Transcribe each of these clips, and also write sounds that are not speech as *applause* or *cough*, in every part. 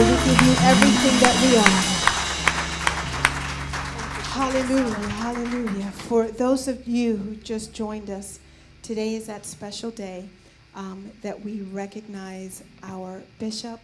we give you everything that we are. Hallelujah, hallelujah. For those of you who just joined us, today is that special day um, that we recognize our bishop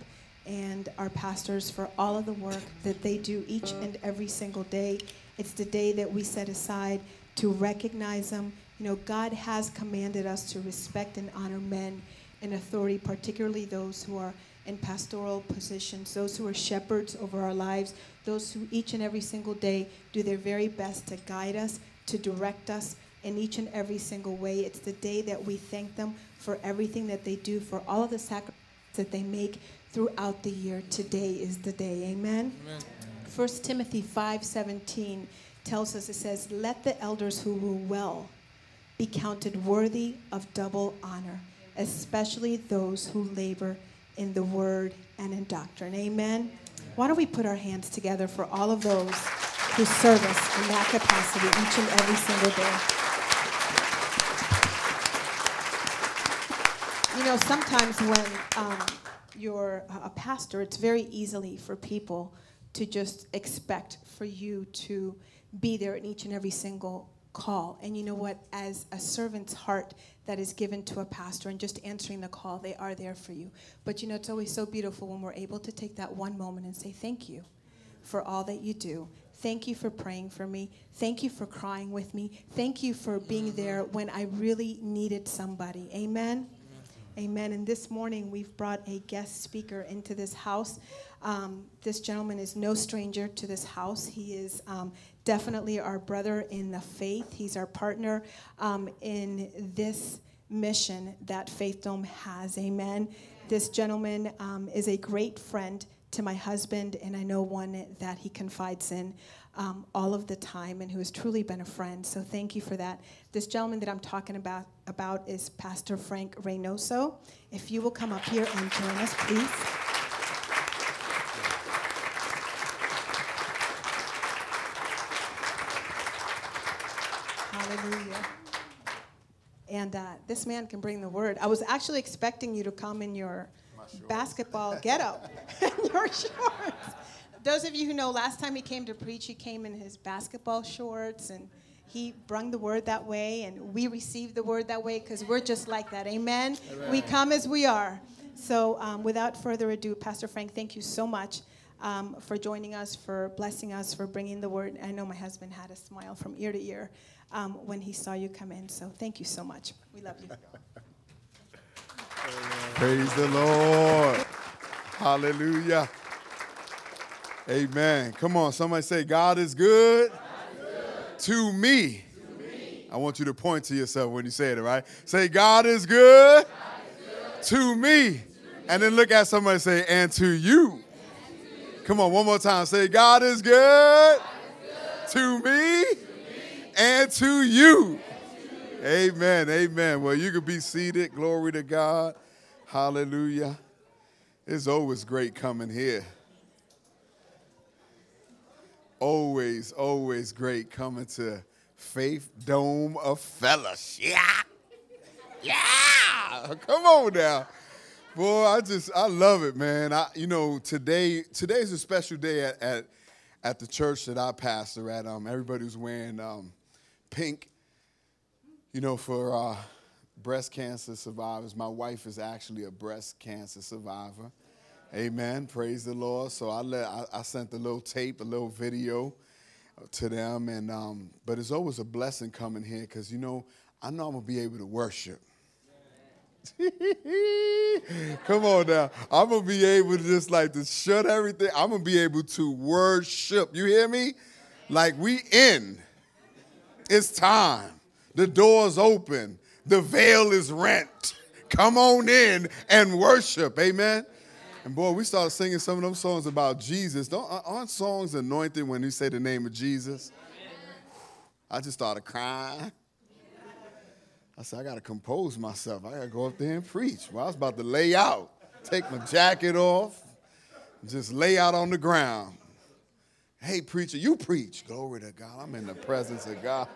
and our pastors for all of the work that they do each and every single day. It's the day that we set aside to recognize them. You know, God has commanded us to respect and honor men in authority, particularly those who are in pastoral positions, those who are shepherds over our lives, those who each and every single day do their very best to guide us, to direct us in each and every single way. It's the day that we thank them for everything that they do, for all of the sacrifices that they make throughout the year. Today is the day. Amen. Amen. 1 Timothy 5:17 tells us it says, "Let the elders who rule well be counted worthy of double honor, especially those who labor in the word and in doctrine. Amen. Why don't we put our hands together for all of those who serve us in that capacity each and every single day? You know, sometimes when um, you're a pastor, it's very easily for people to just expect for you to be there in each and every single call. And you know what? As a servant's heart that is given to a pastor and just answering the call, they are there for you. But you know, it's always so beautiful when we're able to take that one moment and say, Thank you for all that you do. Thank you for praying for me. Thank you for crying with me. Thank you for being there when I really needed somebody. Amen. Amen. And this morning we've brought a guest speaker into this house. Um, this gentleman is no stranger to this house. He is um, definitely our brother in the faith. He's our partner um, in this mission that Faith Dome has. Amen. This gentleman um, is a great friend to my husband, and I know one that he confides in um, all of the time and who has truly been a friend. So thank you for that. This gentleman that I'm talking about, about is Pastor Frank Reynoso. If you will come up here and join us, please. Hallelujah. And uh, this man can bring the word. I was actually expecting you to come in your basketball getup *laughs* and your shorts. Those of you who know, last time he came to preach, he came in his basketball shorts and he brung the word that way, and we received the word that way because we're just like that. Amen? Amen? We come as we are. So, um, without further ado, Pastor Frank, thank you so much um, for joining us, for blessing us, for bringing the word. I know my husband had a smile from ear to ear um, when he saw you come in. So thank you so much. We love you. Praise the Lord. Hallelujah. Amen. Come on, somebody say, God is good, God is good. To, me. to me. I want you to point to yourself when you say it, right? Say, God is good, God is good. To, me. to me. And then look at somebody say, and to you. And to you. Come on, one more time. Say, God is good, God is good. To, me and to you. Amen. Amen. Well, you can be seated. Glory to God. Hallelujah. It's always great coming here. Always, always great coming to Faith Dome of Fellowship. Yeah. Come on now. Boy, I just I love it, man. I you know, today today's a special day at at, at the church that I pastor at. Um, everybody's wearing um, pink, you know, for uh, breast cancer survivors. My wife is actually a breast cancer survivor. Amen. Praise the Lord. So I let I, I sent a little tape, a little video to them, and um, but it's always a blessing coming here because you know I know I'm gonna be able to worship. *laughs* Come on now. I'm gonna be able to just like to shut everything. I'm gonna be able to worship. You hear me? Like we in. It's time. The door's open. The veil is rent. Come on in and worship. Amen. And boy, we started singing some of them songs about Jesus. Don't, uh, aren't songs anointed when you say the name of Jesus? I just started crying. I said, I got to compose myself. I got to go up there and preach. Well, I was about to lay out, take my jacket off, just lay out on the ground. Hey, preacher, you preach. Glory to God. I'm in the presence of God.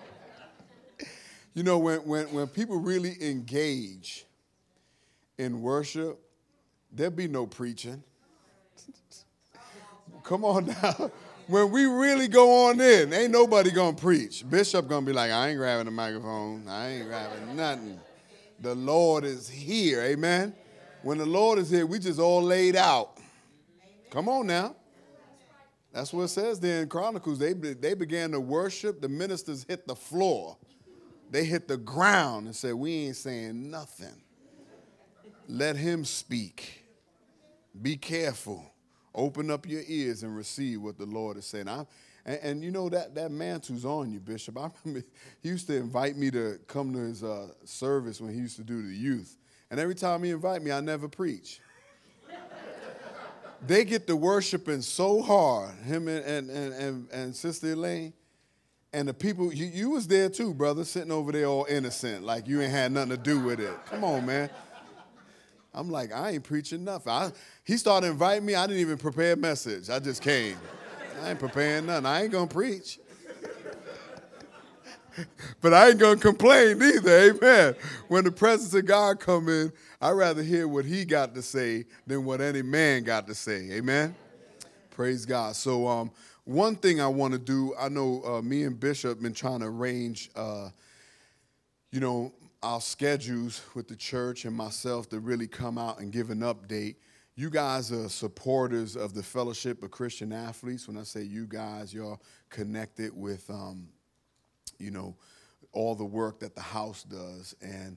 You know, when, when, when people really engage in worship, there'll be no preaching. Come on now. When we really go on in, ain't nobody gonna preach. Bishop gonna be like, I ain't grabbing the microphone. I ain't grabbing nothing. The Lord is here. Amen. When the Lord is here, we just all laid out. Come on now. That's what it says there in Chronicles. They, they began to worship. The ministers hit the floor. They hit the ground and said, We ain't saying nothing. Let him speak. Be careful. Open up your ears and receive what the Lord is saying. I, and, and, you know that that mantle's on you, Bishop. *laughs* I remember he used to invite me to come to his uh, service when he used to do the youth. And every time he invite me, I never preach. *laughs* they get to worshiping so hard, him and, and, and, and, and Sister Elaine. And the people, you, you was there too, brother, sitting over there all innocent, like you ain't had nothing to do with it. Come on, man. I'm like, I ain't preaching nothing. I, he started inviting me. I didn't even prepare a message. I just came. I ain't preparing nothing. I ain't gonna preach. but I ain't gonna complain either. Amen. When the presence of God come in, I'd rather hear what he got to say than what any man got to say. Amen. Praise God. So um, one thing I want to do, I know uh, me and Bishop been trying to arrange, uh, you know, our schedules with the church and myself to really come out and give an update. You guys are supporters of the Fellowship of Christian Athletes. When I say you guys, you're connected with, um, you know, all the work that the house does. And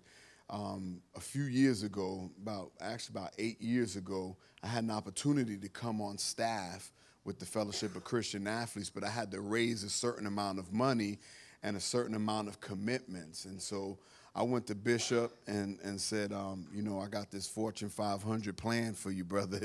um, a few years ago, about actually about eight years ago, I had an opportunity to come on staff with the Fellowship of Christian Athletes, but I had to raise a certain amount of money and a certain amount of commitments. And so I went to Bishop and, and said, um, you know, I got this Fortune 500 plan for you, brother.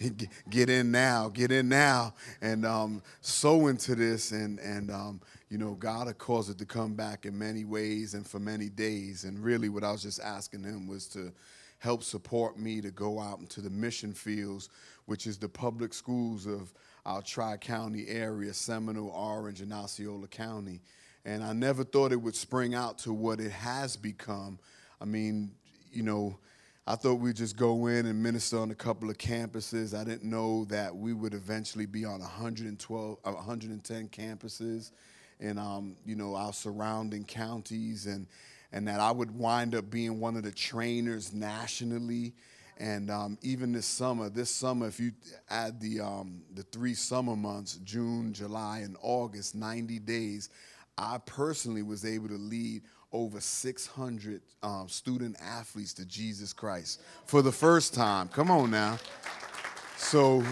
*laughs* get in now, get in now, and um, sow into this. And, and um, you know, God had caused it to come back in many ways and for many days. And really, what I was just asking him was to help support me to go out into the mission fields, which is the public schools of our Tri County area, Seminole, Orange, and Osceola County and I never thought it would spring out to what it has become. I mean, you know, I thought we'd just go in and minister on a couple of campuses. I didn't know that we would eventually be on 112, 110 campuses in, um, you know, our surrounding counties, and and that I would wind up being one of the trainers nationally. And um, even this summer, this summer, if you add the um, the three summer months, June, July, and August, 90 days, I personally was able to lead over 600 um, student athletes to Jesus Christ for the first time. Come on now. So,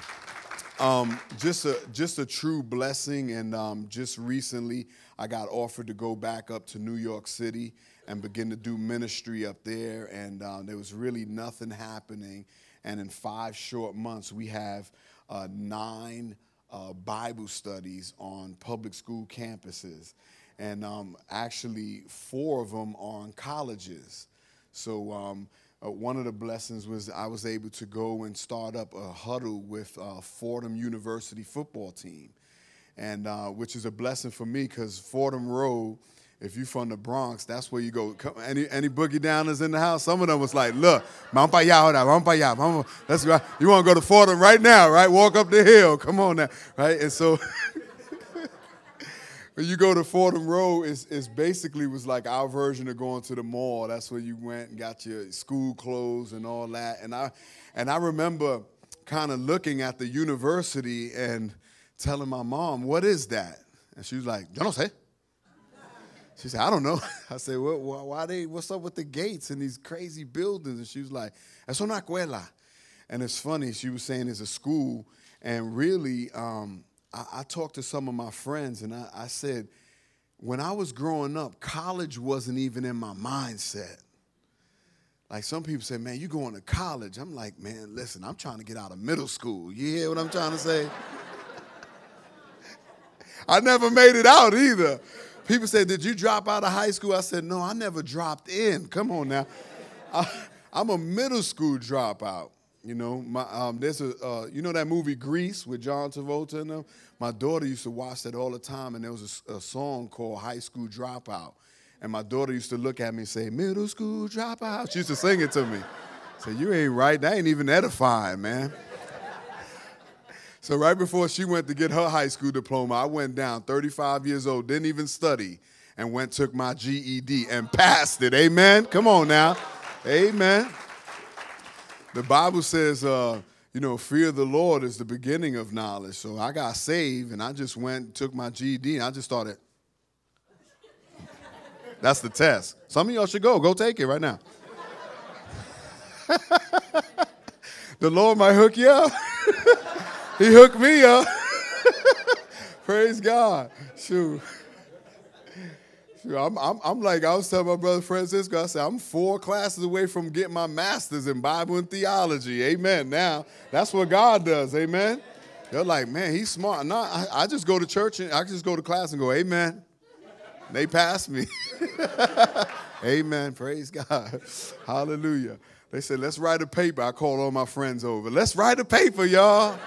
*clears throat* um, just a just a true blessing, and um, just recently I got offered to go back up to New York City and begin to do ministry up there, and um, there was really nothing happening. And in five short months, we have uh, nine uh, Bible studies on public school campuses. And um, actually, four of them are on colleges. So, um, uh, one of the blessings was I was able to go and start up a huddle with uh, Fordham University football team, and uh, which is a blessing for me because Fordham Road if you from the Bronx, that's where you go. Any any boogie downers in the house? Some of them was like, look, vamos para allá, vamos Let's go. You want to go to Fordham right now, right? Walk up the hill. Come on now, right? And so *laughs* when you go to Fordham Road, it's, it's basically was like our version of going to the mall. That's where you went and got your school clothes and all that. And I and I remember kind of looking at the university and telling my mom, what is that? And she was like, yo no sé. She said, I don't know. *laughs* I said, well, why they, what's up with the gates and these crazy buildings? And she was like, es una escuela. And it's funny, she was saying it's a school. And really, um, I, I, talked to some of my friends and I, I said, when I was growing up, college wasn't even in my mindset. Like some people say, man, you going to college. I'm like, man, listen, I'm trying to get out of middle school. You hear what I'm trying to say? *laughs* I never made it out either. People say, Did you drop out of high school? I said, No, I never dropped in. Come on now. I, am a middle school dropout. You know, my, um, there's a, uh, you know that movie Grease with John Travolta and them? My daughter used to watch that all the time, and there was a, a song called High School Dropout. And my daughter used to look at me and say, Middle school dropout. She used to sing it to me. Say, You ain't right. That ain't even edifying, man. So right before she went to get her high school diploma, I went down, 35 years old, didn't even study, and went took my GED and passed it. Amen. Come on now. Amen. The Bible says, uh, you know, fear of the Lord is the beginning of knowledge. So I got saved and I just went, took my GED, and I just started. That's the test. Some of y'all should go. Go take it right now. *laughs* the Lord might hook you up. *laughs* he hooked me up. *laughs* Praise God. Shoot. Shoot. I'm, I'm, I'm like, I was telling my brother Francisco, I said, I'm four classes away from getting my master's in Bible and theology. Amen. Now, that's what God does. Amen. They're like, man, he's smart. No, I, I just go to church and I just go to class and go, Amen. They passed me. *laughs* Amen. Praise God. Hallelujah. They said, let's write a paper. I called all my friends over. Let's write a paper, y'all.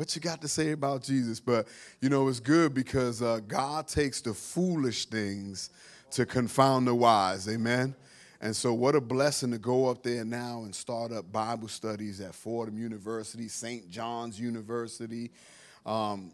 What you got to say about Jesus? But, you know, it's good because uh, God takes the foolish things to confound the wise. Amen. And so, what a blessing to go up there now and start up Bible studies at Fordham University, St. John's University, um,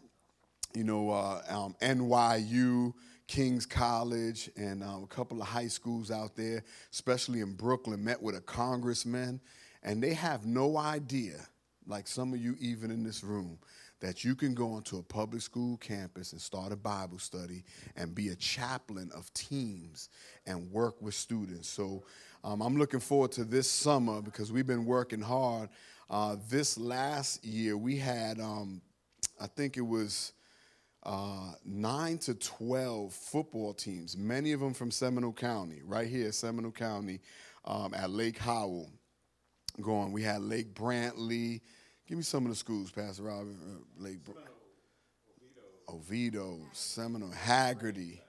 you know, uh, um, NYU. King's College and um, a couple of high schools out there, especially in Brooklyn, met with a congressman, and they have no idea, like some of you even in this room, that you can go onto a public school campus and start a Bible study and be a chaplain of teams and work with students. So um, I'm looking forward to this summer because we've been working hard. Uh, this last year, we had, um, I think it was uh, nine to 12 football teams, many of them from Seminole County, right here, Seminole County, um, at Lake Howell. Going, we had Lake Brantley. Give me some of the schools, Pastor Robin, Uh, Lake Oviedo, Seminole, Hagerty,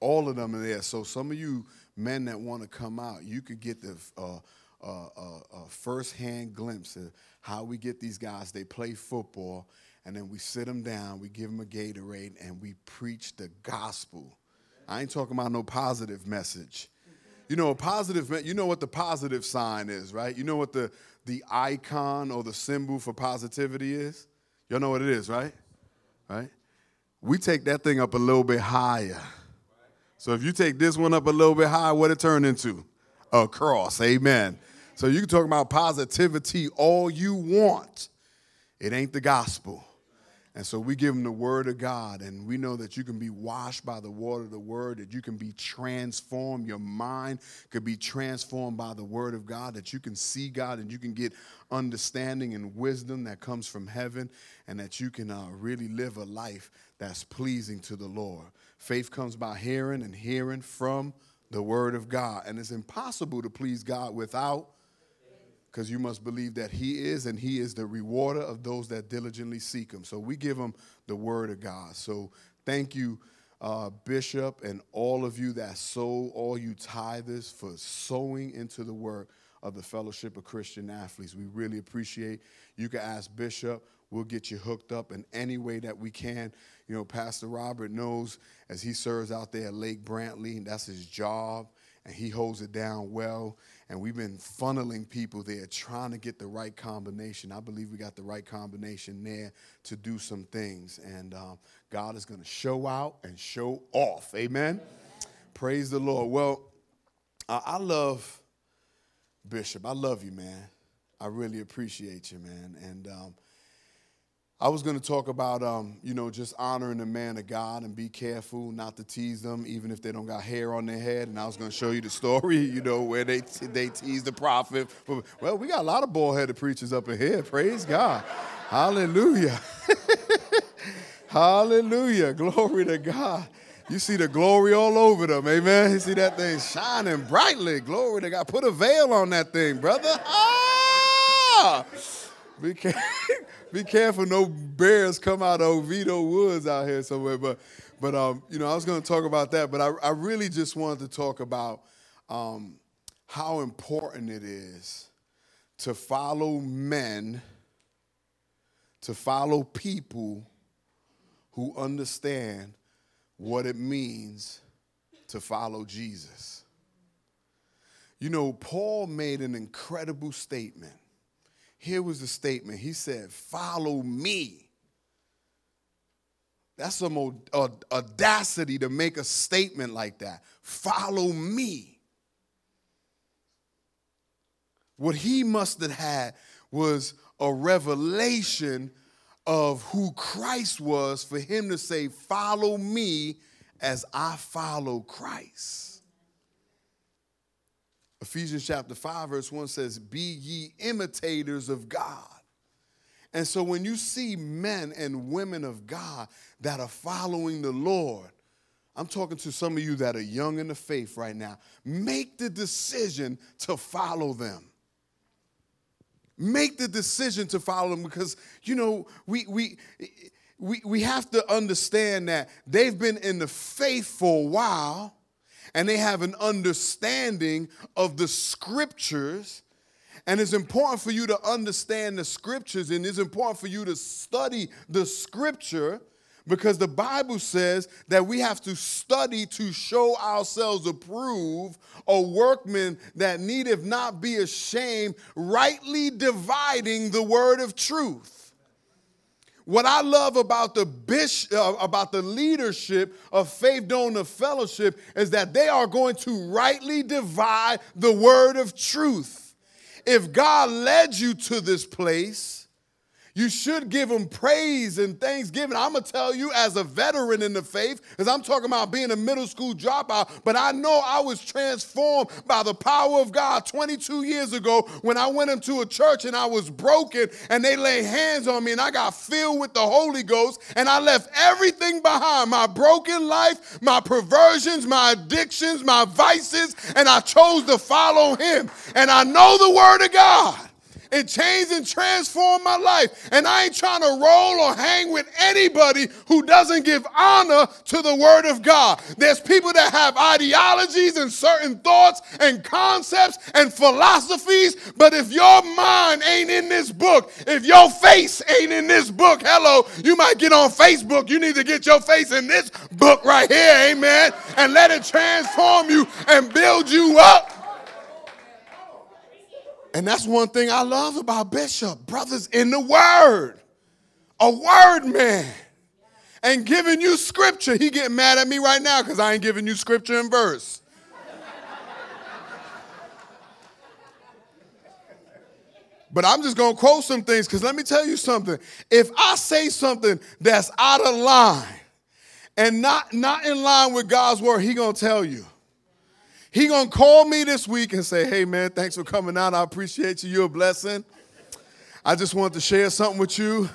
All of them are there. So some of you men that want to come out, you could get the uh, uh, uh, uh first-hand glimpse of how we get these guys. They play football and then we sit them down, we give them a Gatorade, and we preach the gospel. I ain't talking about no positive message. You know, a positive, you know what the positive sign is, right? You know what the, the icon or the symbol for positivity is? Y'all know what it is, right? Right? We take that thing up a little bit higher. So if you take this one up a little bit higher, what it turn into? A cross. Amen. So you can talk about positivity all you want. It ain't the gospel. And so we give them the word of God, and we know that you can be washed by the water of the word, that you can be transformed. Your mind could be transformed by the word of God, that you can see God and you can get understanding and wisdom that comes from heaven, and that you can uh, really live a life that's pleasing to the Lord. Faith comes by hearing, and hearing from the word of God. And it's impossible to please God without because you must believe that he is and he is the rewarder of those that diligently seek him so we give him the word of god. So thank you uh, bishop and all of you that sow all you tithers for sowing into the work of the fellowship of christian athletes. We really appreciate. You can ask bishop. We'll get you hooked up in any way that we can. You know pastor robert knows as he serves out there at lake brantley and that's his job and he holds it down well and we've been funneling people there trying to get the right combination. I believe we got the right combination there to do some things, and um, God is going to show out and show off. Amen. Praise the Lord. Well, uh, I love Bishop. I love you, man. I really appreciate you, man. And um, I was going to talk about, um, you know, just honoring the man of God and be careful not to tease them, even if they don't got hair on their head. And I was going to show you the story, *laughs* you know, where they they tease the prophet. Well, we got a lot of bald-headed preachers up in here. Praise God, Hallelujah, *laughs* Hallelujah, glory to God. You see the glory all over them, amen. You see that thing shining brightly. Glory to God. Put a veil on that thing, brother. Ah! Be careful *laughs* be careful, no bears come out of Oviedo Woods out here somewhere. But, but um, you know, I was going to talk about that, but I, I really just wanted to talk about um, how important it is to follow men, to follow people who understand what it means to follow Jesus. You know, Paul made an incredible statement here was the statement. He said, Follow me. That's some audacity to make a statement like that. Follow me. What he must have had was a revelation of who Christ was for him to say, Follow me as I follow Christ. Ephesians chapter 5, verse 1 says, Be ye imitators of God. And so when you see men and women of God that are following the Lord, I'm talking to some of you that are young in the faith right now. Make the decision to follow them. Make the decision to follow them because, you know, we, we, we, we have to understand that they've been in the faith for a while and they have an understanding of the scriptures. And it's important for you to understand the scriptures, and it's important for you to study the scripture because the Bible says that we have to study to show ourselves approved, a workman that needeth not be ashamed, rightly dividing the word of truth. What I love about the bishop, uh, about the leadership of Faith Dome of Fellowship is that they are going to rightly divide the word of truth. If God led you to this place, you should give him praise and thanksgiving. I'm going to tell you, as a veteran in the faith, because I'm talking about being a middle school dropout, but I know I was transformed by the power of God 22 years ago when I went into a church and I was broken and they laid hands on me and I got filled with the Holy Ghost and I left everything behind my broken life, my perversions, my addictions, my vices, and I chose to follow him. And I know the Word of God. It changed and transformed my life. And I ain't trying to roll or hang with anybody who doesn't give honor to the Word of God. There's people that have ideologies and certain thoughts and concepts and philosophies, but if your mind ain't in this book, if your face ain't in this book, hello, you might get on Facebook. You need to get your face in this book right here, amen, and let it transform you and build you up. And that's one thing I love about Bishop. Brothers in the Word. A Word man. And giving you scripture. He getting mad at me right now because I ain't giving you scripture and verse. But I'm just going to quote some things because let me tell you something. If I say something that's out of line and not, not in line with God's word, he going to tell you. He gonna call me this week and say, hey man, thanks for coming out. I appreciate you. You're a blessing. I just wanted to share something with you.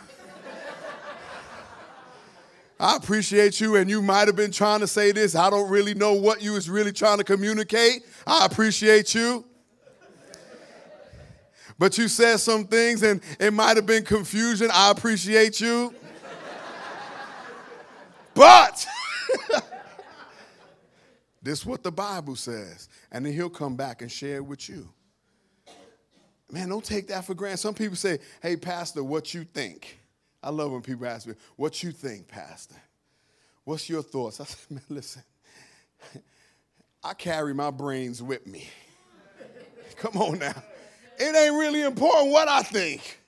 I appreciate you, and you might have been trying to say this. I don't really know what you was really trying to communicate. I appreciate you. But you said some things, and it might have been confusion. I appreciate you. But *laughs* this is what the Bible says. And then he'll come back and share it with you. Man, don't take that for granted. Some people say, hey, Pastor, what you think? I love when people ask me, what you think, Pastor? What's your thoughts? I said, *laughs* man, listen, *laughs* I carry my brains with me. *laughs* Come on now. It ain't really important what I think.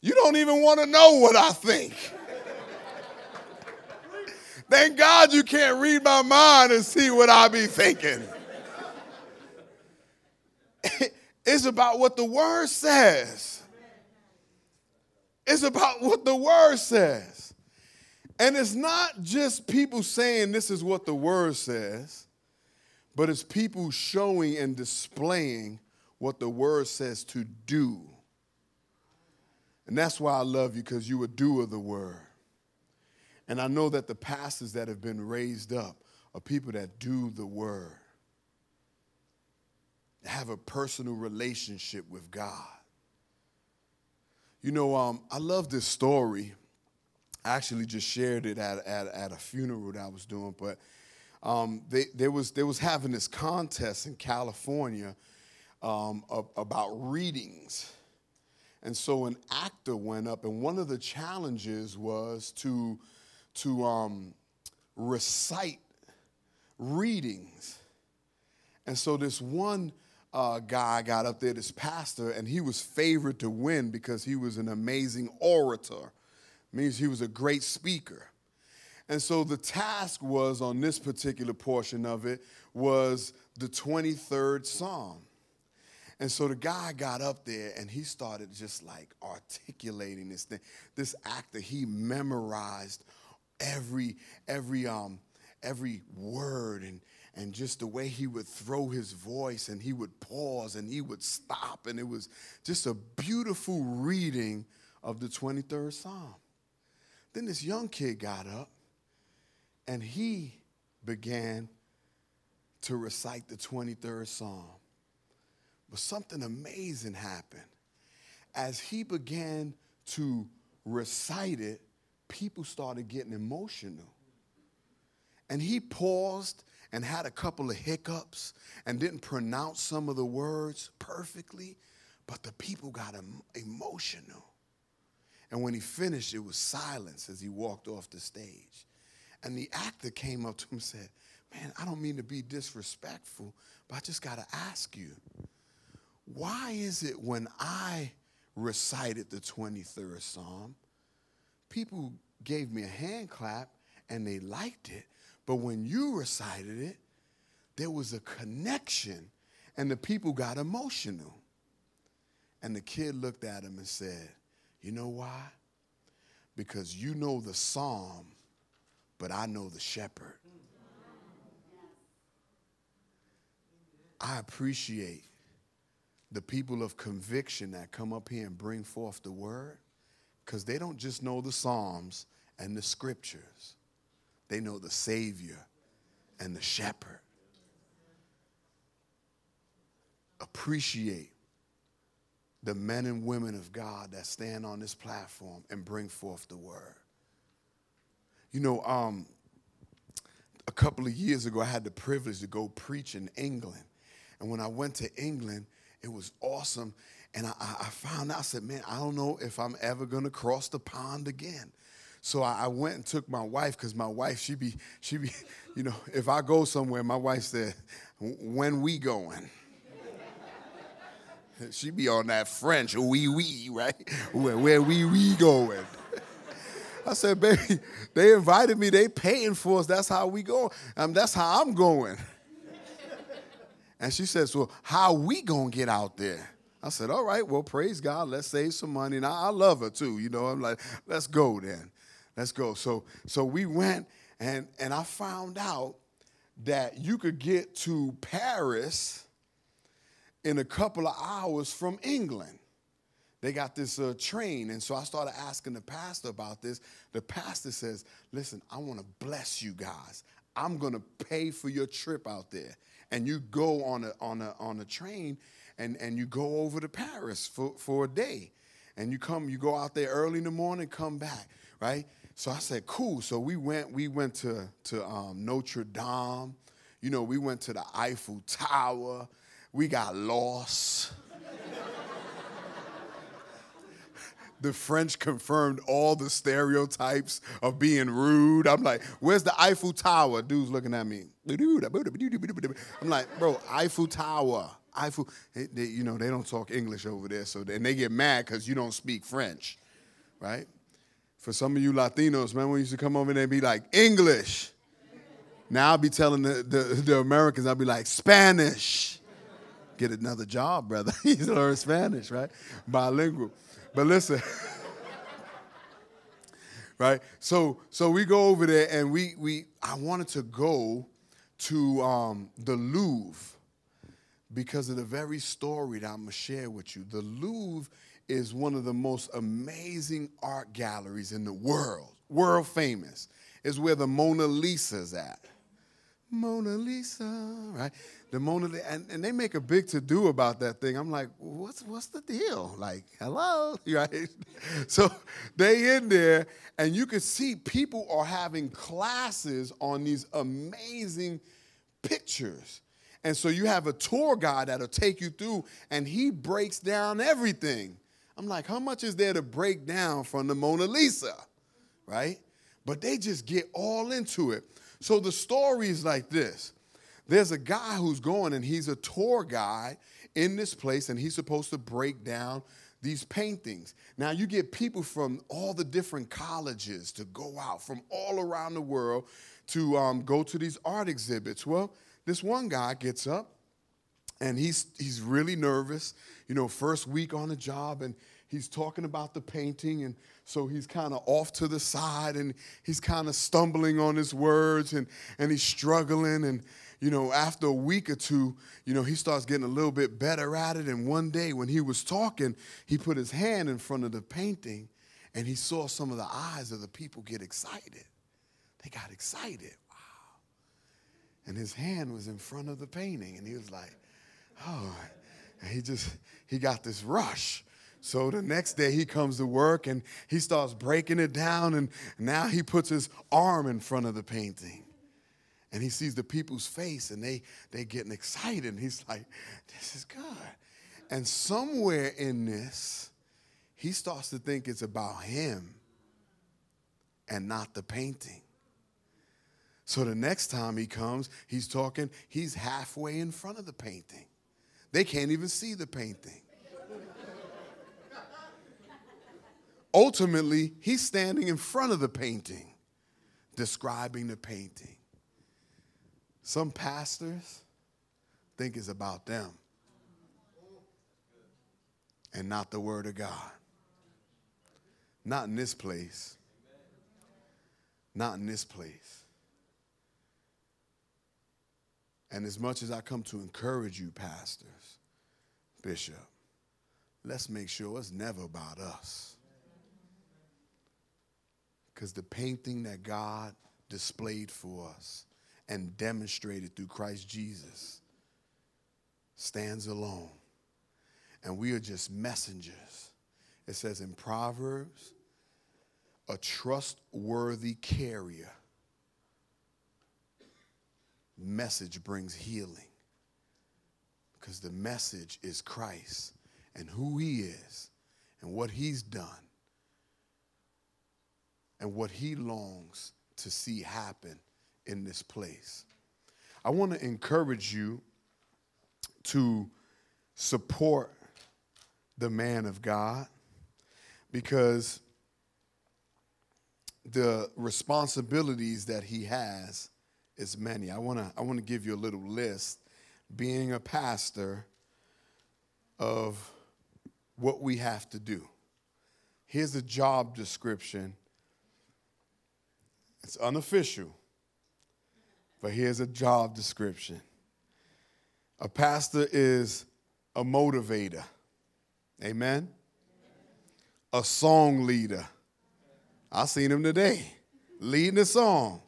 You don't even want to know what I think. Thank God you can't read my mind and see what I be thinking. *laughs* it's about what the word says. It's about what the word says. And it's not just people saying this is what the word says, but it's people showing and displaying what the word says to do. And that's why I love you, because you a doer of the word. And I know that the pastors that have been raised up are people that do the word, have a personal relationship with God. You know, um, I love this story. I actually just shared it at, at, at a funeral that I was doing, but um, they, they, was, they was having this contest in California um, about readings. And so an actor went up, and one of the challenges was to to um, recite readings. And so this one uh, guy got up there, this pastor, and he was favored to win because he was an amazing orator. Means he was a great speaker. And so the task was on this particular portion of it was the 23rd Psalm. And so the guy got up there and he started just like articulating this thing. This actor, he memorized every every um every word and and just the way he would throw his voice and he would pause and he would stop. And it was just a beautiful reading of the 23rd psalm. Then this young kid got up and he began to recite the 23rd psalm. But something amazing happened. As he began to recite it people started getting emotional and he paused and had a couple of hiccups and didn't pronounce some of the words perfectly, but the people got emotional. And when he finished, it was silence as he walked off the stage. And the actor came up to him and said, Man, I don't mean to be disrespectful, but I just got to ask you, why is it when I recited the 23rd Psalm, people gave me a hand clap and they liked it, but when you recited it, there was a connection and the people got emotional. And the kid looked at him and said, You know why? Because you know the psalm, but I know the shepherd. I appreciate the people of conviction that come up here and bring forth the word because they don't just know the Psalms and the scriptures, they know the Savior and the Shepherd. Appreciate the men and women of God that stand on this platform and bring forth the word. You know, um, a couple of years ago, I had the privilege to go preach in England. And when I went to England, it was awesome. And I, I found out, I said, man, I don't know if I'm ever going to cross the pond again. So I, I went and took my wife because my wife, she be, she be, *laughs* you know, if I go somewhere, my wife said, when we going? *laughs* she be on that French, wee wee, right? *laughs* Where, where we we going? I said, baby, they invited me, they paying for us, that's how we go. Um, that's how I'm going. And she says, well, how we gonna get out there? I said, all right, well, praise God, let's save some money. And I, I love her too, you know. I'm like, let's go then. Let's go. So so we went and and I found out that you could get to Paris in a couple of hours from England. They got this uh, train, and so I started asking the pastor about this. The pastor says, "Listen, I want to bless you guys. I'm going to pay for your trip out there, and you go on a on a on a train, and and you go over to Paris for for a day, and you come, you go out there early in the morning, come back, right? So I said, cool. So we went, we went to, to um, Notre Dame. You know, we went to the Eiffel Tower. We got lost. the French confirmed all the stereotypes of being rude. I'm like, where's the Eiffel Tower? Dude's looking at me. I'm like, bro, Eiffel Tower. Eiffel, they, you know, they don't talk English over there, so and they get mad because you don't speak French, right? For some of you Latinos, man, we used to come over there and be like, English. Now I'll be telling the, the, the Americans, I'll be like, Spanish. Get another job, brother. *laughs* you learn Spanish, right? Bilingual. But listen. *laughs* right? So so we go over there and we we I wanted to go to um, the Louvre because of the very story that I'm gonna share with you. The Louvre is one of the most amazing art galleries in the world, world famous. Is where the Mona Lisa's at. Mona Lisa, right? The Mona and, and they make a big to do about that thing. I'm like, what's what's the deal? Like, hello, *laughs* right? So they in there, and you can see people are having classes on these amazing pictures. And so you have a tour guide that'll take you through, and he breaks down everything. I'm like, how much is there to break down from the Mona Lisa? Right? But they just get all into it. So the story is like this there's a guy who's going and he's a tour guide in this place and he's supposed to break down these paintings. Now, you get people from all the different colleges to go out from all around the world to um, go to these art exhibits. Well, this one guy gets up and he's, he's really nervous, you know, first week on the job, and he's talking about the painting, and so he's kind of off to the side and he's kind of stumbling on his words and, and he's struggling. And, you know, after a week or two, you know, he starts getting a little bit better at it. And one day when he was talking, he put his hand in front of the painting and he saw some of the eyes of the people get excited. They got excited. And his hand was in front of the painting and he was like, oh, and he just, he got this rush. So the next day he comes to work and he starts breaking it down, and now he puts his arm in front of the painting. And he sees the people's face and they they getting excited. And he's like, this is good. And somewhere in this, he starts to think it's about him and not the painting. So the next time he comes, he's talking, he's halfway in front of the painting. They can't even see the painting. Ultimately, he's standing in front of the painting, describing the painting. Some pastors think it's about them and not the Word of God. Not in this place. Not in this place. And as much as I come to encourage you, pastors, bishop, let's make sure it's never about us. Because the painting that God displayed for us and demonstrated through Christ Jesus stands alone. And we are just messengers. It says in Proverbs, a trustworthy carrier. Message brings healing because the message is Christ and who he is and what he's done and what he longs to see happen in this place. I want to encourage you to support the man of God because the responsibilities that he has is many. I want to I want to give you a little list being a pastor of what we have to do. Here's a job description it's unofficial, but here's a job description. A pastor is a motivator. Amen. A song leader. I seen him today leading a song.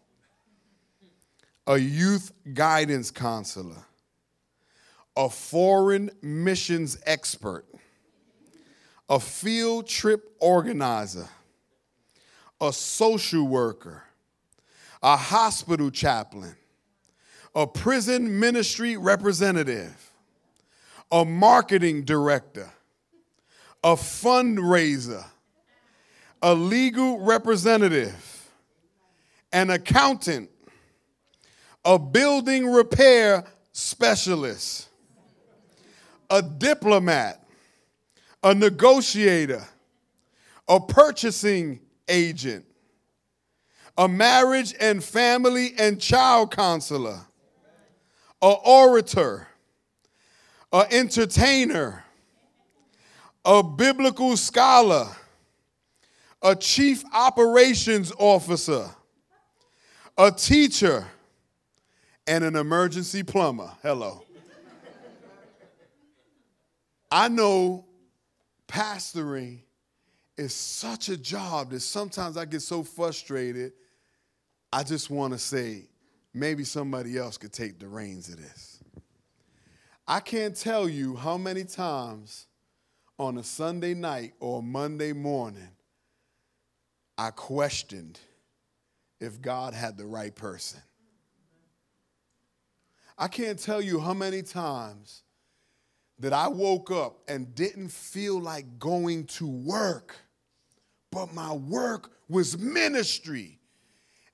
A youth guidance counselor. A foreign missions expert. A field trip organizer. A social worker a hospital chaplain, a prison ministry representative, a marketing director, a fundraiser, a legal representative, an accountant, a building repair specialist, a diplomat, a negotiator, a purchasing agent, a marriage and family and child counselor, a orator, a entertainer, a biblical scholar, a chief operations officer, a teacher, and an emergency plumber. Hello. I know pastoring is such a job that sometimes I get so frustrated I just want to say maybe somebody else could take the reins of this. I can't tell you how many times on a Sunday night or a Monday morning I questioned if God had the right person. I can't tell you how many times that I woke up and didn't feel like going to work, but my work was ministry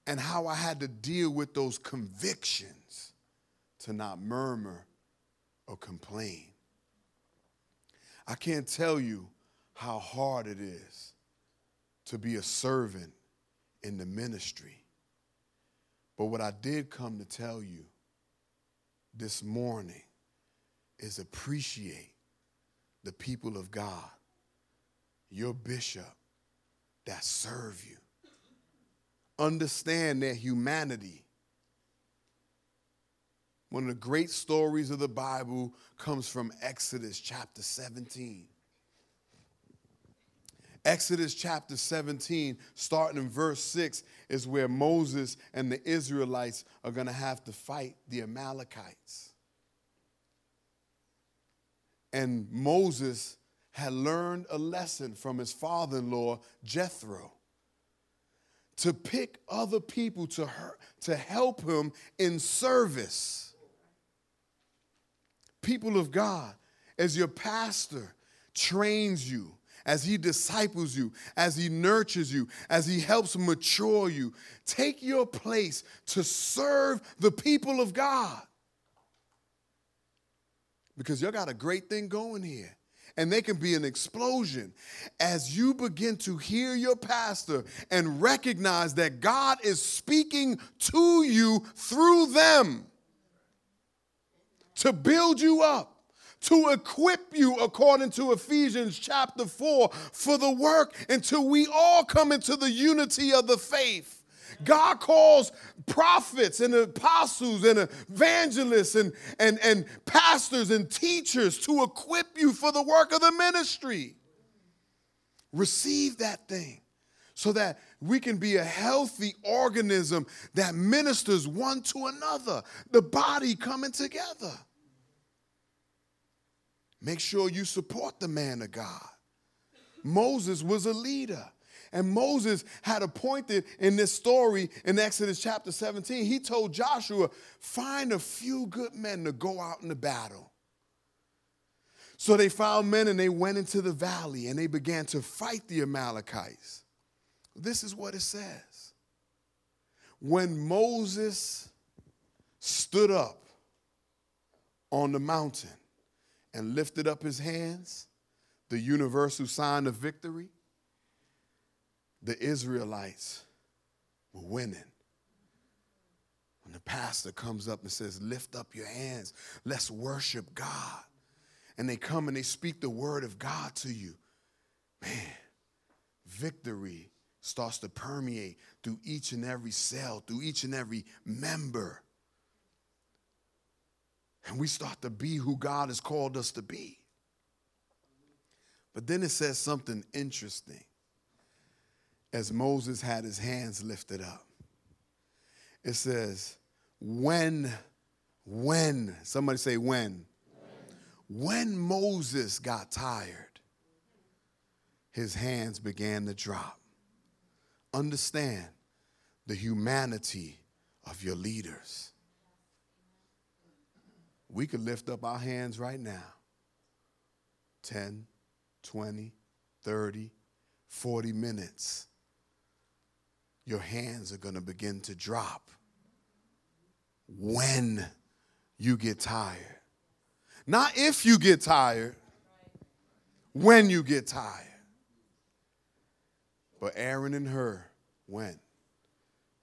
and how I had to deal with those convictions to not murmur or complain. I can't tell you how hard it is to be a servant in the ministry. But what I did come to tell you this morning is appreciate the people of God, your bishop that serve you. Understand their humanity. One of the great stories of the Bible comes from Exodus chapter 17. Exodus chapter 17, starting in verse 6, is where Moses and the Israelites are going to have to fight the Amalekites. And Moses had learned a lesson from his father in law, Jethro, to pick other people to, her, to help him in service. People of God, as your pastor trains you, as he disciples you, as he nurtures you, as he helps mature you. Take your place to serve the people of God. Because you got a great thing going here. And they can be an explosion as you begin to hear your pastor and recognize that God is speaking to you through them to build you up to equip you, according to Ephesians chapter 4, for the work until we all come into the unity of the faith. God calls prophets and apostles and evangelists and, and, and pastors and teachers to equip you for the work of the ministry. Receive that thing so that we can be a healthy organism that ministers one to another, the body coming together. Make sure you support the man of God. Moses was a leader. And Moses had appointed in this story in Exodus chapter 17, he told Joshua, find a few good men to go out in the battle. So they found men and they went into the valley and they began to fight the Amalekites. This is what it says. When Moses stood up on the mountain, and lifted up his hands, the universal sign of victory, the Israelites were winning. When the pastor comes up and says, Lift up your hands, let's worship God. And they come and they speak the word of God to you. Man, victory starts to permeate through each and every cell, through each and every member and we start to be who God has called us to be. But then it says something interesting as Moses had his hands lifted up. It says, when, when, somebody say when. When, when Moses got tired, his hands began to drop. Understand the humanity of your leaders we could lift up our hands right now 10, 20, 30, 40 minutes. Your hands are going to begin to drop when you get tired. Not if you get tired, when you get tired. But Aaron and Hur went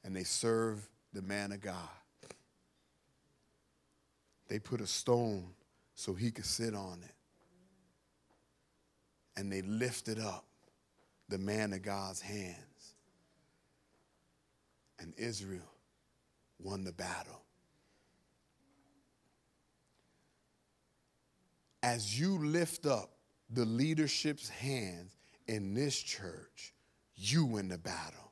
and they served the man of God. They put a stone so he could sit on it. And they lifted up the man of God's hands. And Israel won the battle. As you lift up the leadership's hands in this church, you win the battle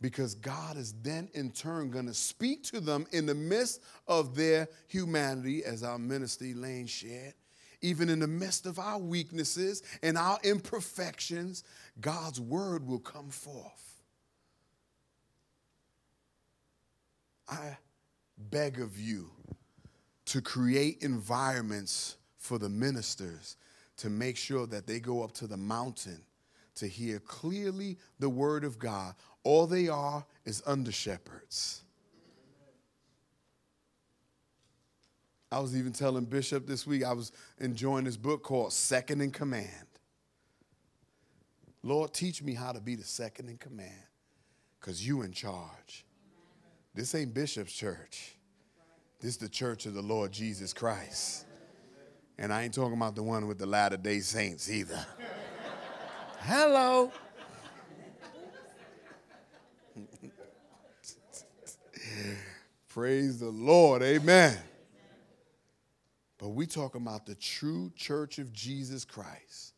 because God is then in turn going to speak to them in the midst of their humanity, as our minister Elaine shared. Even in the midst of our weaknesses and our imperfections, God's word will come forth. I beg of you to create environments for the ministers to make sure that they go up to the mountain to hear clearly the word of God all they are is under shepherds. I was even telling Bishop this week, I was enjoying this book called Second in Command. Lord, teach me how to be the second in command because you in charge. This ain't Bishop's church. This is the church of the Lord Jesus Christ. And I ain't talking about the one with the latter day saints either. *laughs* Hello. Praise the Lord. Amen. But we talking about the true church of Jesus Christ.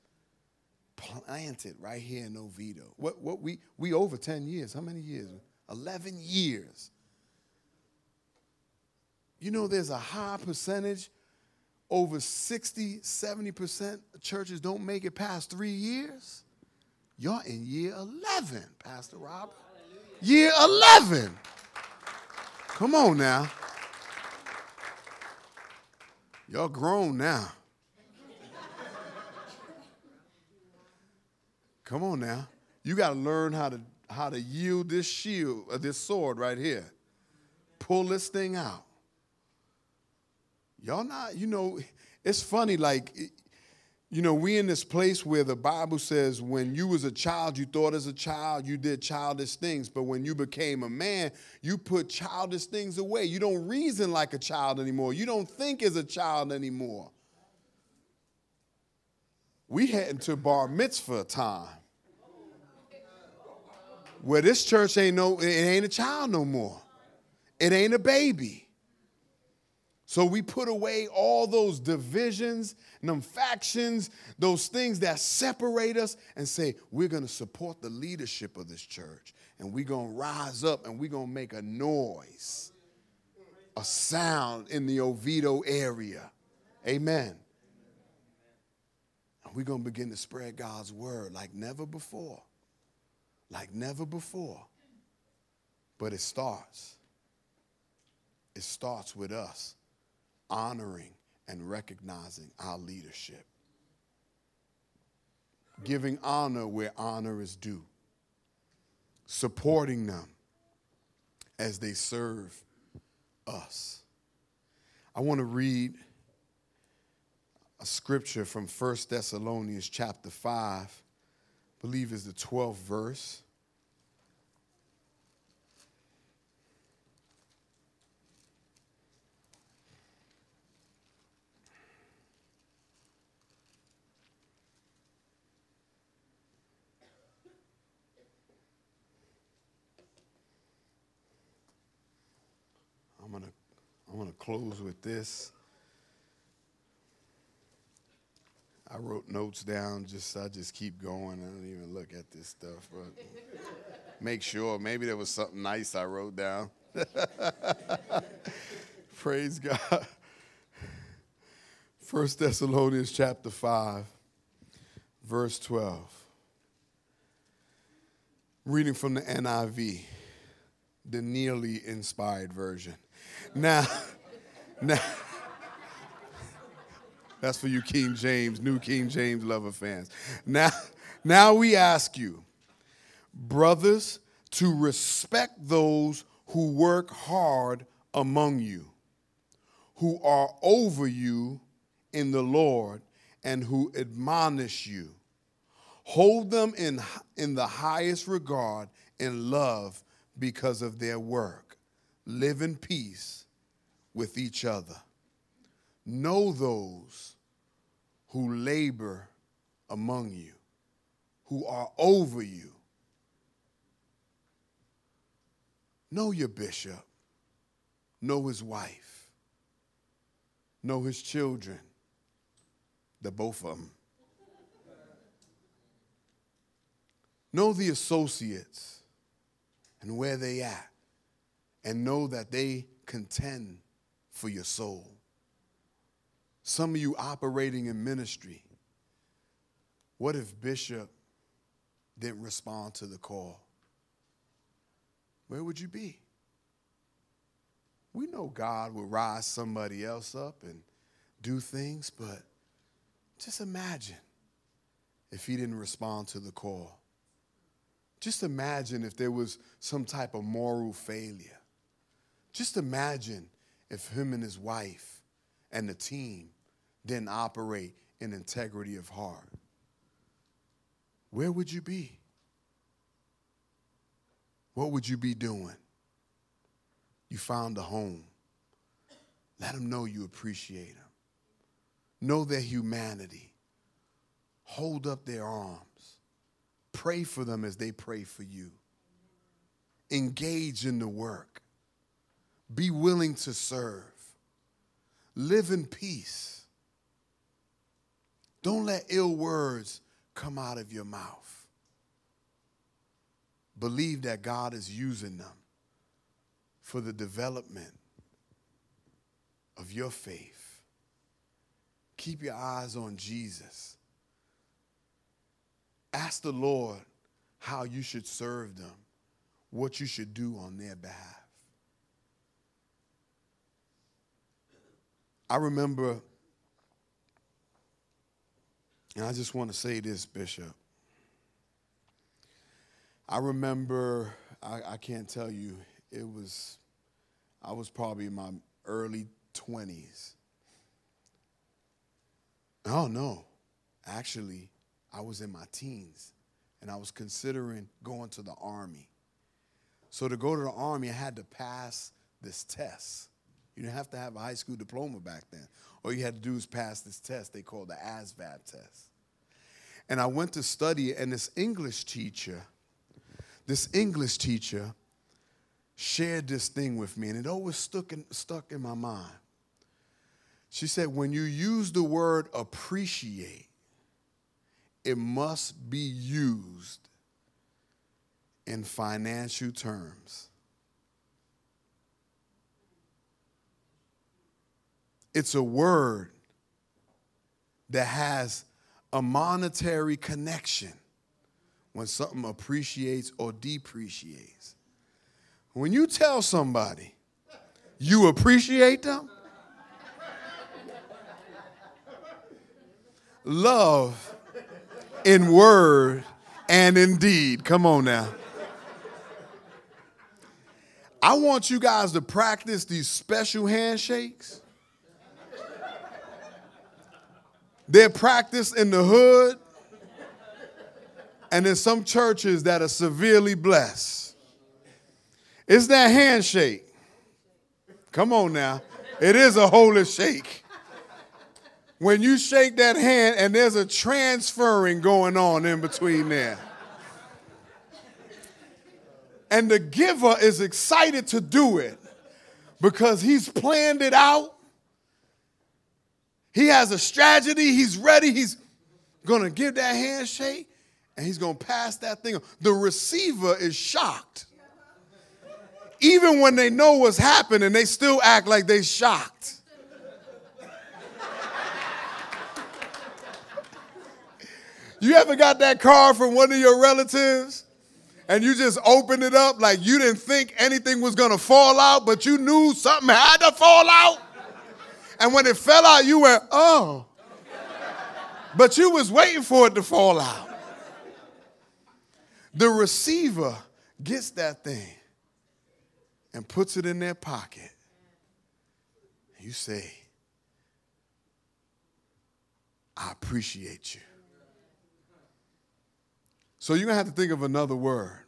Planted right here in Oviedo. What what we we over 10 years. How many years? 11 years. You know there's a high percentage over 60, 70% of churches don't make it past 3 years. You're in year 11, Pastor Robert. Year 11. Come on now. Y'all grown now. Come on now. You got to learn how to how to yield this shield, uh, this sword right here. Pull this thing out. Y'all not, you know, it's funny like you know, we in this place where the Bible says when you was a child, you thought as a child, you did childish things. But when you became a man, you put childish things away. You don't reason like a child anymore. You don't think as a child anymore. We heading to bar mitzvah time. Where this church ain't no, it ain't a child no more. It ain't a baby. So we put away all those divisions and them factions, those things that separate us, and say, we're going to support the leadership of this church. And we're going to rise up and we're going to make a noise, a sound in the Oviedo area. Amen. And we're going to begin to spread God's word like never before. Like never before. But it starts. It starts with us honoring and recognizing our leadership, giving honor where honor is due, supporting them as they serve us. I want to read a scripture from 1 Thessalonians chapter 5, I believe is the 12th verse. I'm going to close with this. I wrote notes down just I just keep going. I don't even look at this stuff, but *laughs* make sure maybe there was something nice I wrote down. *laughs* Praise God. *laughs* First Thessalonians chapter 5, verse 12. Reading from the NIV, the nearly inspired version. Now, *laughs* now, that's for you King James, new King James lover fans. Now, now we ask you, brothers, to respect those who work hard among you, who are over you in the Lord, and who admonish you. Hold them in, in the highest regard and love because of their work. Live in peace with each other. Know those who labor among you, who are over you. Know your bishop. Know his wife. Know his children. The both of them. Know the associates and where they at. And know that they contend for your soul. Some of you operating in ministry, what if Bishop didn't respond to the call? Where would you be? We know God will rise somebody else up and do things, but just imagine if he didn't respond to the call. Just imagine if there was some type of moral failure. Just imagine if him and his wife and the team didn't operate in integrity of heart, where would you be? What would you be doing? You found a home. Let them know you appreciate them. Know their humanity. Hold up their arms. Pray for them as they pray for you. Engage in the work. Be willing to serve. Live in peace. Don't let ill words come out of your mouth. Believe that God is using them for the development of your faith. Keep your eyes on Jesus. Ask the Lord how you should serve them, what you should do on their behalf. I remember, and I just want to say this, Bishop. I remember, I, I can't tell you, it was, I was probably in my early 20s. Oh, no. Actually, I was in my teens and I was considering going to the army. So to go to the army, I had to pass this test. You didn't have to have a high school diploma back then. All you had to do was pass this test they called the ASVAB test. And I went to study, and this English teacher, this English teacher shared this thing with me, and it always stuck in, stuck in my mind. She said, when you use the word appreciate, it must be used in financial terms. It's a word that has a monetary connection when something appreciates or depreciates. When you tell somebody you appreciate them, love in word and in deed. Come on now. I want you guys to practice these special handshakes They're practiced in the hood and in some churches that are severely blessed. It's that handshake. Come on now. It is a holy shake. When you shake that hand and there's a transferring going on in between there. And the giver is excited to do it because he's planned it out he has a strategy. He's ready. He's going to give that handshake and he's going to pass that thing. The receiver is shocked. Even when they know what's happening, they still act like they shocked. You ever got that card from one of your relatives and you just opened it up like you didn't think anything was gonna fall out, but you knew something had to fall out? And when it fell out, you went, oh. But you was waiting for it to fall out. The receiver gets that thing and puts it in their pocket. You say, I appreciate you. So you're going to have to think of another word.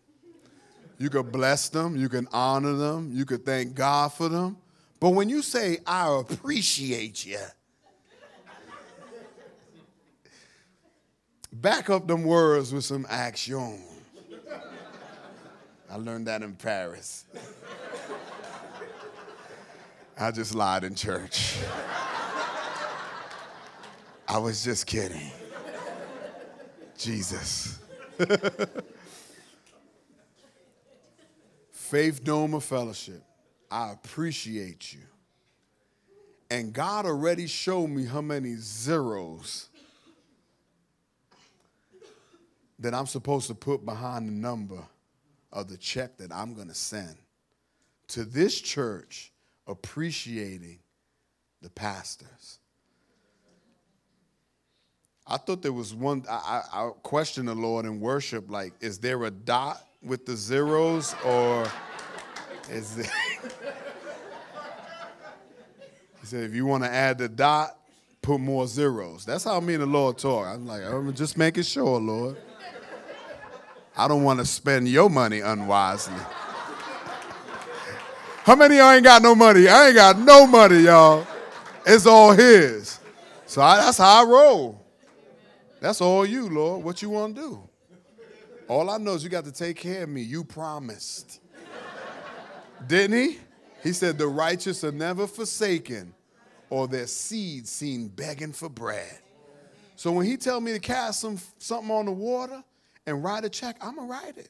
You could bless them, you can honor them, you could thank God for them. But when you say, I appreciate you, back up them words with some action. I learned that in Paris. I just lied in church. I was just kidding. Jesus. *laughs* Faith Dome of Fellowship. I appreciate you. And God already showed me how many zeros that I'm supposed to put behind the number of the check that I'm going to send to this church appreciating the pastors. I thought there was one, I, I, I questioned the Lord in worship like, is there a dot with the zeros or is there. *laughs* said, if you want to add the dot, put more zeros. That's how me and the Lord talk. I'm like, I'm just making sure, Lord. I don't want to spend your money unwisely. How many y'all ain't got no money? I ain't got no money, y'all. It's all His. So I, that's how I roll. That's all you, Lord. What you want to do? All I know is you got to take care of me. You promised. Didn't he? He said, The righteous are never forsaken or their seed seen begging for bread. So when he tell me to cast some, something on the water and write a check, I'm going to write it.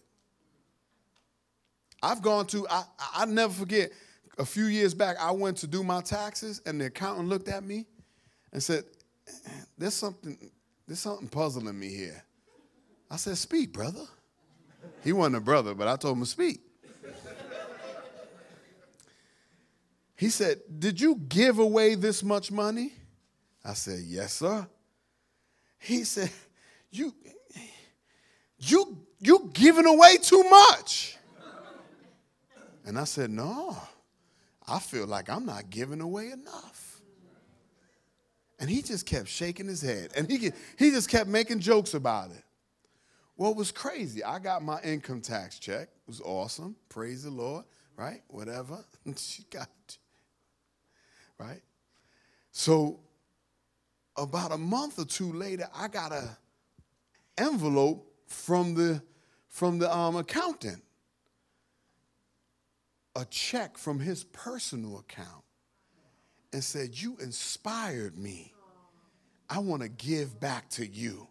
I've gone to, I, I never forget, a few years back, I went to do my taxes and the accountant looked at me and said, There's something, there's something puzzling me here. I said, Speak, brother. He wasn't a brother, but I told him to speak. He said, Did you give away this much money? I said, Yes, sir. He said, You you you giving away too much. And I said, No, I feel like I'm not giving away enough. And he just kept shaking his head. And he, he just kept making jokes about it. Well, it was crazy. I got my income tax check. It was awesome. Praise the Lord, right? Whatever. *laughs* she got right? So about a month or two later, I got a envelope from the from the um, accountant, a check from his personal account, and said, "You inspired me. I want to give back to you.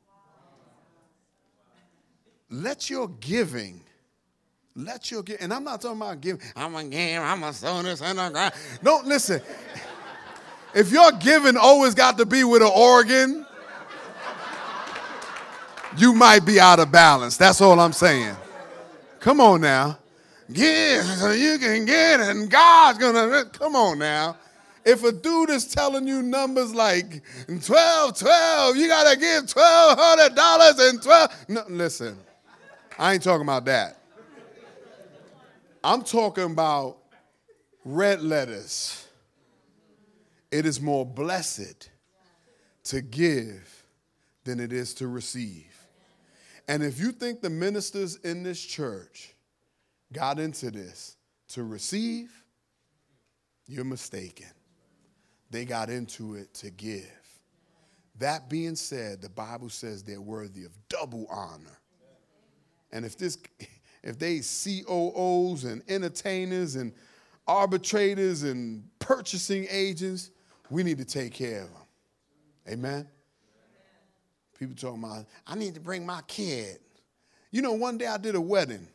Let your giving." Let your give, and I'm not talking about giving. I'm a give, I'm a sow this and a grind. Don't listen. If your giving always got to be with an organ, you might be out of balance. That's all I'm saying. Come on now. Give so you can get, and God's gonna come on now. If a dude is telling you numbers like 12, 12, you gotta give $1,200 and 12. No, listen, I ain't talking about that. I'm talking about red letters it is more blessed to give than it is to receive. And if you think the ministers in this church got into this to receive, you're mistaken. They got into it to give. That being said, the Bible says they're worthy of double honor. And if this if they COOs and entertainers and arbitrators and purchasing agents, we need to take care of them. Amen? People talking about, I need to bring my kid. You know, one day I did a wedding.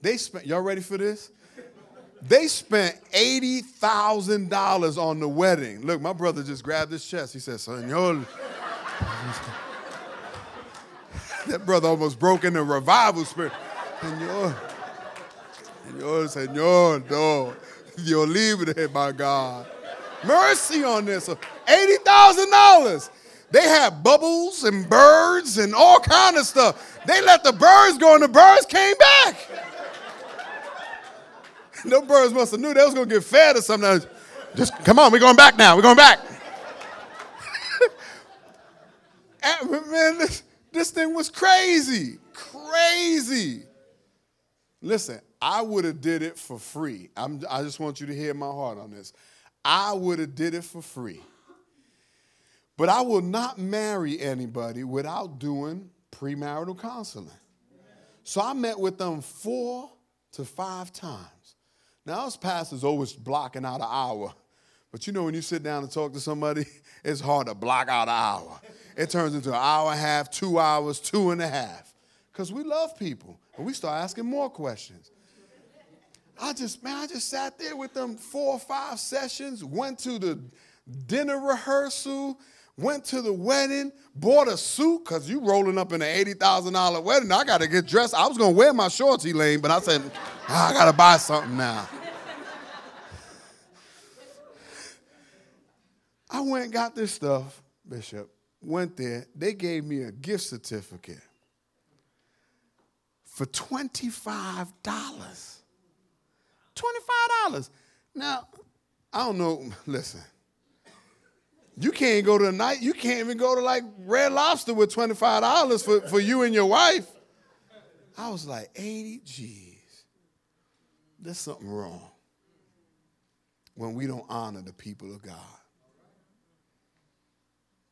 They spent, y'all ready for this? They spent $80,000 on the wedding. Look, my brother just grabbed his chest. He said, Senor. *laughs* that brother almost broke in the revival spirit. Senor. Senor, Senor, no. You'll leave it my God mercy on this. $80,000. They had bubbles and birds and all kind of stuff. They let the birds go and the birds came back. *laughs* no birds must have knew they was to get fed or something. Just come on, we're going back now. We're going back. *laughs* man, this, this thing was crazy. Crazy. Listen, I would have did it for free. I'm, I just want you to hear my heart on this. I would have did it for free. But I will not marry anybody without doing premarital counseling. So I met with them four to five times. Now, us pastors always blocking out an hour. But you know, when you sit down and talk to somebody, *laughs* it's hard to block out an hour. It turns into an hour and a half, two hours, two and a half. Because we love people and we start asking more questions. I just, man, I just sat there with them four or five sessions, went to the dinner rehearsal, went to the wedding, bought a suit, because you rolling up in an $80,000 wedding. I got to get dressed. I was going to wear my shorts, Elaine, but I said, I got to buy something now. I went and got this stuff, Bishop, went there. They gave me a gift certificate for $25. $25. Now, I don't know, listen, You can't go to a night, you can't even go to like Red Lobster with $25 for, for you and your wife. I was like, 80 G's. There's something wrong when we don't honor the people of God.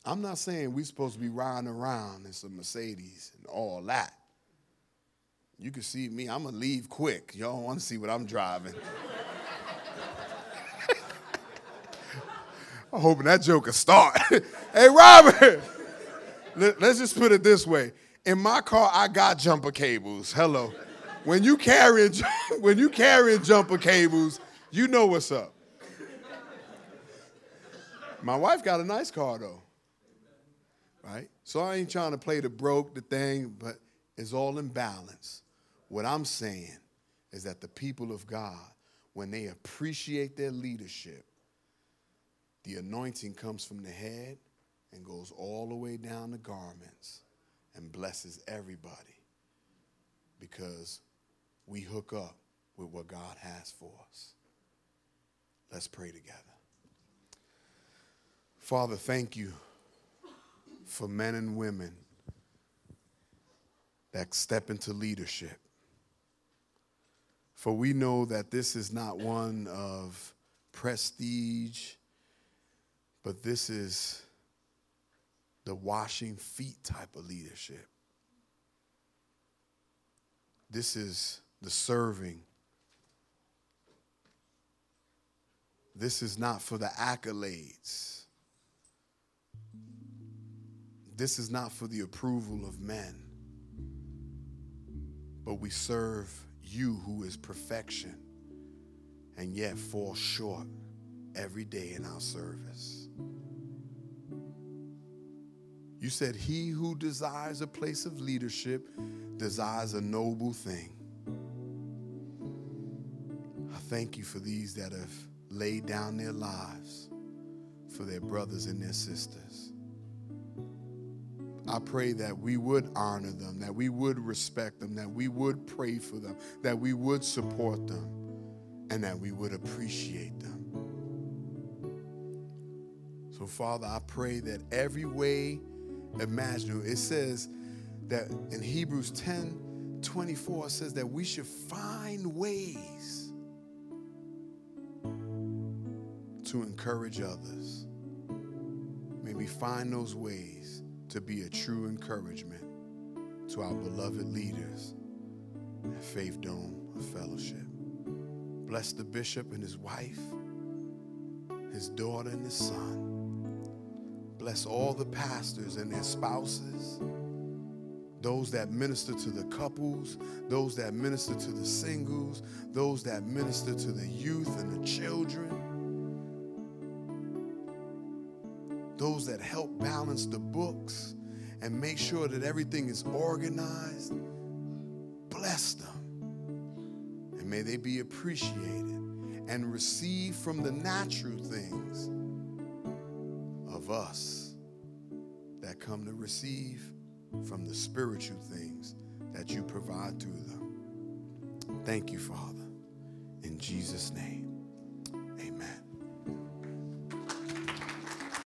I'm not saying we're supposed to be riding around in some Mercedes and all that. You can see me, I'm gonna leave quick. Y'all wanna see what I'm driving. *laughs* I'm hoping that joke will start. *laughs* hey, Robert, let's just put it this way. In my car, I got jumper cables. Hello. When you carry *laughs* when you carrying jumper cables, you know what's up. My wife got a nice car though. Right? So I ain't trying to play the broke, the thing, but it's all in balance. What I'm saying is that the people of God, when they appreciate their leadership, the anointing comes from the head and goes all the way down the garments and blesses everybody because we hook up with what God has for us. Let's pray together. Father, thank you for men and women that step into leadership. For we know that this is not one of prestige, but this is the washing feet type of leadership. This is the serving. This is not for the accolades. This is not for the approval of men, but we serve you who is perfection and yet fall short every day in our service. You said, He who desires a place of leadership desires a noble thing. I thank you for these that have laid down their lives for their brothers and their sisters. I pray that we would honor them, that we would respect them, that we would pray for them, that we would support them, and that we would appreciate them. So, Father, I pray that every way imaginable, it says that in Hebrews 10 24 says that we should find ways to encourage others. May we find those ways to be a true encouragement to our beloved leaders at Faith Dome Fellowship. Bless the bishop and his wife, his daughter and his son. Bless all the pastors and their spouses, those that minister to the couples, those that minister to the singles, those that minister to the youth and the children. Those that help balance the books and make sure that everything is organized, bless them. And may they be appreciated and receive from the natural things of us that come to receive from the spiritual things that you provide through them. Thank you, Father. In Jesus' name.